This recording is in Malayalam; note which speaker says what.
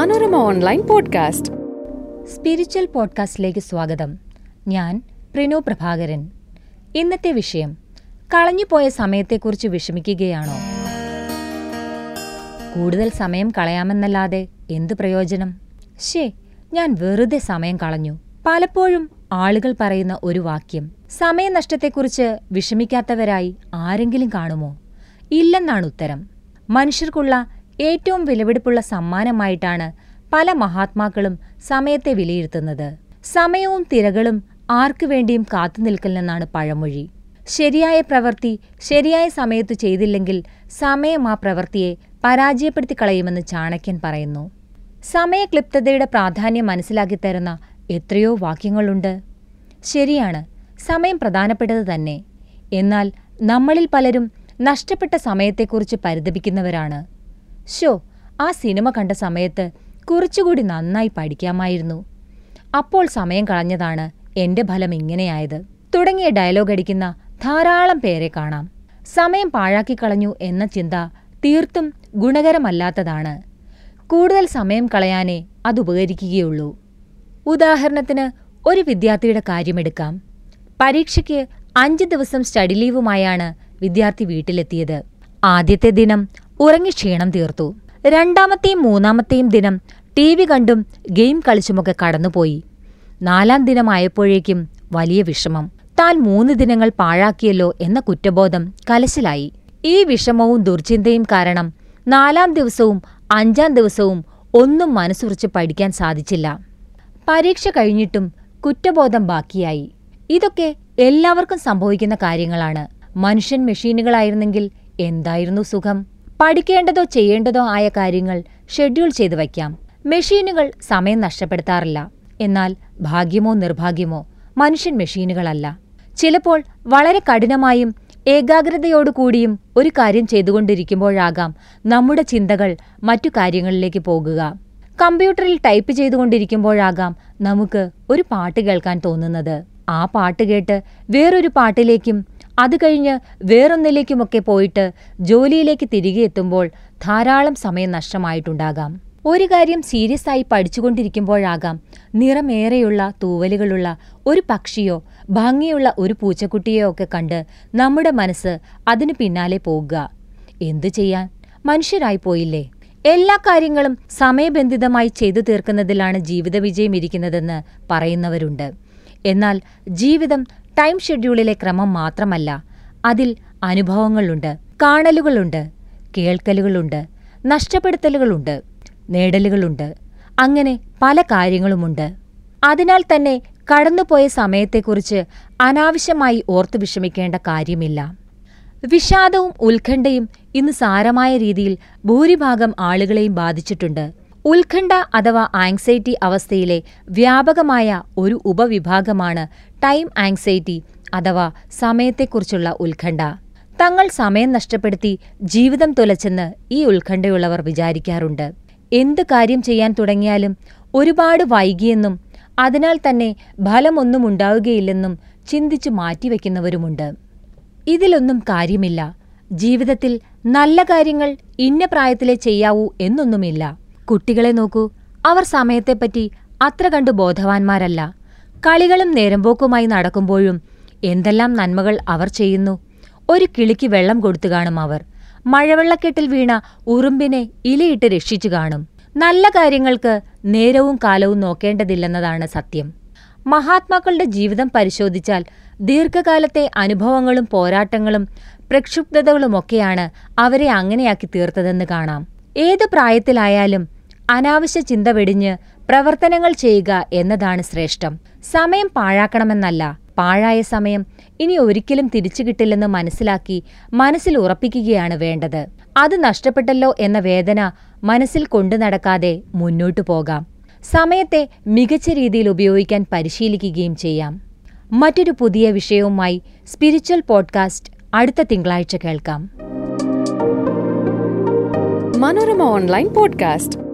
Speaker 1: Manorama online podcast.
Speaker 2: സ്പിരിച്വൽ പോഡ്കാസ്റ്റിലേക്ക് സ്വാഗതം. ഞാൻ പ്രിനു പ്രഭാകരൻ. ഇന്നത്തെ വിഷയം കളഞ്ഞുപോയ സമയത്തെക്കുറിച്ച് വിഷമിക്കുകയാണോ? കൂടുതൽ സമയം കളയാമെന്നല്ലാതെ എന്ത് പ്രയോജനം? ശേ ഞാൻ വെറുതെ സമയം കളഞ്ഞു. പലപ്പോഴും ആളുകൾ പറയുന്ന ഒരു വാക്യം സമയനഷ്ടത്തെക്കുറിച്ച് വിഷമിക്കാത്തവരായി ആരെങ്കിലും കാണുമോ? ഇല്ലെന്നാണ് ഉത്തരം. മനുഷ്യർക്കുള്ള ഏറ്റവും വിലപിടിപ്പുള്ള സമ്മാനമായിട്ടാണ് പല മഹാത്മാക്കളും സമയത്തെ വിലയിരുത്തുന്നത്. സമയവും തിരകളും ആർക്കു വേണ്ടിയും കാത്തുനിൽക്കില്ലെന്നാണ് പഴമൊഴി. ശരിയായ പ്രവൃത്തി ശരിയായ സമയത്ത് ചെയ്തില്ലെങ്കിൽ സമയം ആ പ്രവൃത്തിയെ പരാജയപ്പെടുത്തി കളയുമെന്ന് ചാണക്യൻ പറയുന്നു. സമയക്ലിപ്തതയുടെ പ്രാധാന്യം മനസ്സിലാക്കി തരുന്ന എത്രയോ വാക്യങ്ങളുണ്ട്. ശരിയാണ് സമയം പ്രധാനപ്പെട്ടത് തന്നെ. എന്നാൽ നമ്മളിൽ പലരും നഷ്ടപ്പെട്ട സമയത്തെക്കുറിച്ച് പരിതപിക്കുന്നവരാണ്. ഷോ ആ സിനിമ കണ്ട സമയത്ത് കുറച്ചുകൂടി നന്നായി പഠിക്കാമായിരുന്നു. അപ്പോൾ സമയം കളഞ്ഞതാണ് എന്റെ ഫലം ഇങ്ങനെയായത്. തുടങ്ങിയ ഡയലോഗ് അടിക്കുന്ന ധാരാളം പേരെ കാണാം. സമയം പാഴാക്കി കളഞ്ഞു എന്ന ചിന്ത തീർത്തും ഗുണകരമല്ലാത്തതാണ്. കൂടുതൽ സമയം കളയാനേ അത് ഉപകരിക്കുകയുള്ളൂ. ഉദാഹരണത്തിന് ഒരു വിദ്യാർത്ഥിയുടെ കാര്യമെടുക്കാം. പരീക്ഷയ്ക്ക് അഞ്ച് ദിവസം സ്റ്റഡി ലീവുമായാണ് വിദ്യാർത്ഥി വീട്ടിലെത്തിയത്. ആദ്യത്തെ ദിനം ഉറങ്ങി ക്ഷീണം തീർത്തു. രണ്ടാമത്തെയും മൂന്നാമത്തെയും ദിനം ടി വി കണ്ടും ഗെയിം കളിച്ചുമൊക്കെ കടന്നുപോയി. നാലാം ദിനമായപ്പോഴേക്കും വലിയ വിഷമം. താൻ മൂന്ന് ദിനങ്ങൾ പാഴാക്കിയല്ലോ എന്ന കുറ്റബോധം കലശലായി. ഈ വിഷമവും ദുർചിന്തയും കാരണം നാലാം ദിവസവും അഞ്ചാം ദിവസവും ഒന്നും മനസ്സുറച്ച് പഠിക്കാൻ സാധിച്ചില്ല. പരീക്ഷ കഴിഞ്ഞിട്ടും കുറ്റബോധം ബാക്കിയായി. ഇതൊക്കെ എല്ലാവർക്കും സംഭവിക്കുന്ന കാര്യങ്ങളാണ്. മനുഷ്യൻ മെഷീനുകളായിരുന്നെങ്കിൽ എന്തായിരുന്നു സുഖം? പഠിക്കേണ്ടതോ ചെയ്യേണ്ടതോ ആയ കാര്യങ്ങൾ ഷെഡ്യൂൾ ചെയ്തു വയ്ക്കാം. മെഷീനുകൾ സമയം നഷ്ടപ്പെടുത്താറില്ല. എന്നാൽ ഭാഗ്യമോ നിർഭാഗ്യമോ മനുഷ്യൻ മെഷീനുകളല്ല. ചിലപ്പോൾ വളരെ കഠിനമായും ഏകാഗ്രതയോടുകൂടിയും ഒരു കാര്യം ചെയ്തുകൊണ്ടിരിക്കുമ്പോഴാകാം നമ്മുടെ ചിന്തകൾ മറ്റു കാര്യങ്ങളിലേക്ക് പോകുക. കമ്പ്യൂട്ടറിൽ ടൈപ്പ് ചെയ്തുകൊണ്ടിരിക്കുമ്പോഴാകാം നമുക്ക് ഒരു പാട്ട് കേൾക്കാൻ തോന്നുന്നത്. ആ പാട്ട് കേട്ട് വേറൊരു പാട്ടിലേക്കും അത് കഴിഞ്ഞ് വേറൊന്നിലേക്കുമൊക്കെ പോയിട്ട് ജോലിയിലേക്ക് തിരികെ എത്തുമ്പോൾ ധാരാളം സമയം നഷ്ടമായിട്ടുണ്ടാകാം. ഒരു കാര്യം സീരിയസ് ആയി പഠിച്ചുകൊണ്ടിരിക്കുമ്പോഴാകാം നിറമേറെയുള്ള തൂവലുകളുള്ള ഒരു പക്ഷിയോ ഭംഗിയുള്ള ഒരു പൂച്ചക്കുട്ടിയോ ഒക്കെ കണ്ട് നമ്മുടെ മനസ്സ് അതിനു പിന്നാലെ പോകുക. എന്തു ചെയ്യാൻ? മനുഷ്യരായി പോയില്ലേ? എല്ലാ കാര്യങ്ങളും സമയബന്ധിതമായി ചെയ്തു തീർക്കുന്നതിലാണ് ജീവിത വിജയം ഇരിക്കുന്നതെന്ന് പറയുന്നവരുണ്ട്. എന്നാൽ ജീവിതം ടൈം ഷെഡ്യൂളിലെ ക്രമം മാത്രമല്ല. അതിൽ അനുഭവങ്ങളുണ്ട് കാണലുകളുണ്ട് കേൾക്കലുകളുണ്ട് നഷ്ടപ്പെടുത്തലുകളുണ്ട് നേടലുകളുണ്ട് അങ്ങനെ പല കാര്യങ്ങളുമുണ്ട്. അതിനാൽ തന്നെ കടന്നുപോയ സമയത്തെക്കുറിച്ച് അനാവശ്യമായി ഓർത്തു വിഷമിക്കേണ്ട കാര്യമില്ല. വിഷാദവും ഉത്കണ്ഠയും ഇന്ന് സാരമായ രീതിയിൽ ഭൂരിഭാഗം ആളുകളെയും ബാധിച്ചിട്ടുണ്ട്. ഉത്കണ്ഠ അഥവാ ആങ്സൈറ്റി അവസ്ഥയിലെ വ്യാപകമായ ഒരു ഉപവിഭാഗമാണ് ടൈം ആങ്സൈറ്റി അഥവാ സമയത്തെക്കുറിച്ചുള്ള ഉത്കണ്ഠ. തങ്ങൾ സമയം നഷ്ടപ്പെടുത്തി ജീവിതം തുലച്ചെന്ന് ഈ ഉത്കണ്ഠയുള്ളവർ വിചാരിക്കാറുണ്ട്. എന്ത് കാര്യം ചെയ്യാൻ തുടങ്ങിയാലും ഒരുപാട് വൈകിയെന്നും അതിനാൽ തന്നെ ഫലമൊന്നും ഉണ്ടാവുകയില്ലെന്നും ചിന്തിച്ചു മാറ്റിവെക്കുന്നവരുമുണ്ട്. ഇതിലൊന്നും കാര്യമില്ല. ജീവിതത്തിൽ നല്ല കാര്യങ്ങൾ ഇന്ന പ്രായത്തിലെ ചെയ്യാവൂ എന്നൊന്നുമില്ല. കുട്ടികളെ നോക്കൂ. അവർ സമയത്തെപ്പറ്റി അത്ര കണ്ടു ബോധവാന്മാരല്ല. കളികളും നേരമ്പോക്കുമായി നടക്കുമ്പോഴും എന്തെല്ലാം നന്മകൾ അവർ ചെയ്യുന്നു. ഒരു കിളിക്ക് വെള്ളം കൊടുത്തു കാണും അവർ. മഴവെള്ളക്കെട്ടിൽ വീണ ഉറുമ്പിനെ ഇലയിട്ട് രക്ഷിച്ചു കാണും. നല്ല കാര്യങ്ങൾക്ക് നേരവും കാലവും നോക്കേണ്ടതില്ലെന്നതാണ് സത്യം. മഹാത്മാക്കളുടെ ജീവിതം പരിശോധിച്ചാൽ ദീർഘകാലത്തെ അനുഭവങ്ങളും പോരാട്ടങ്ങളും പ്രക്ഷുബ്ധതകളുമൊക്കെയാണ് അവരെ അങ്ങനെയാക്കി തീർത്തതെന്ന് കാണാം. ഏത് പ്രായത്തിലായാലും അനാവശ്യ ചിന്ത വെടിഞ്ഞ് പ്രവർത്തനങ്ങൾ ചെയ്യുക എന്നതാണ് ശ്രേഷ്ഠം. സമയം പാഴാക്കണമെന്നല്ല. പാഴായ സമയം ഇനി ഒരിക്കലും തിരിച്ചു കിട്ടില്ലെന്ന് മനസ്സിലാക്കി മനസ്സിൽ ഉറപ്പിക്കുകയാണ് വേണ്ടത്. അത് നഷ്ടപ്പെട്ടല്ലോ എന്ന വേദന മനസ്സിൽ കൊണ്ടു നടക്കാതെ മുന്നോട്ടു പോകാം. സമയത്തെ മികച്ച രീതിയിൽ ഉപയോഗിക്കാൻ പരിശീലിക്കുകയും ചെയ്യാം. മറ്റൊരു പുതിയ വിഷയവുമായി സ്പിരിച്വൽ പോഡ്കാസ്റ്റ് അടുത്ത തിങ്കളാഴ്ച കേൾക്കാം.
Speaker 1: Manorama online podcast.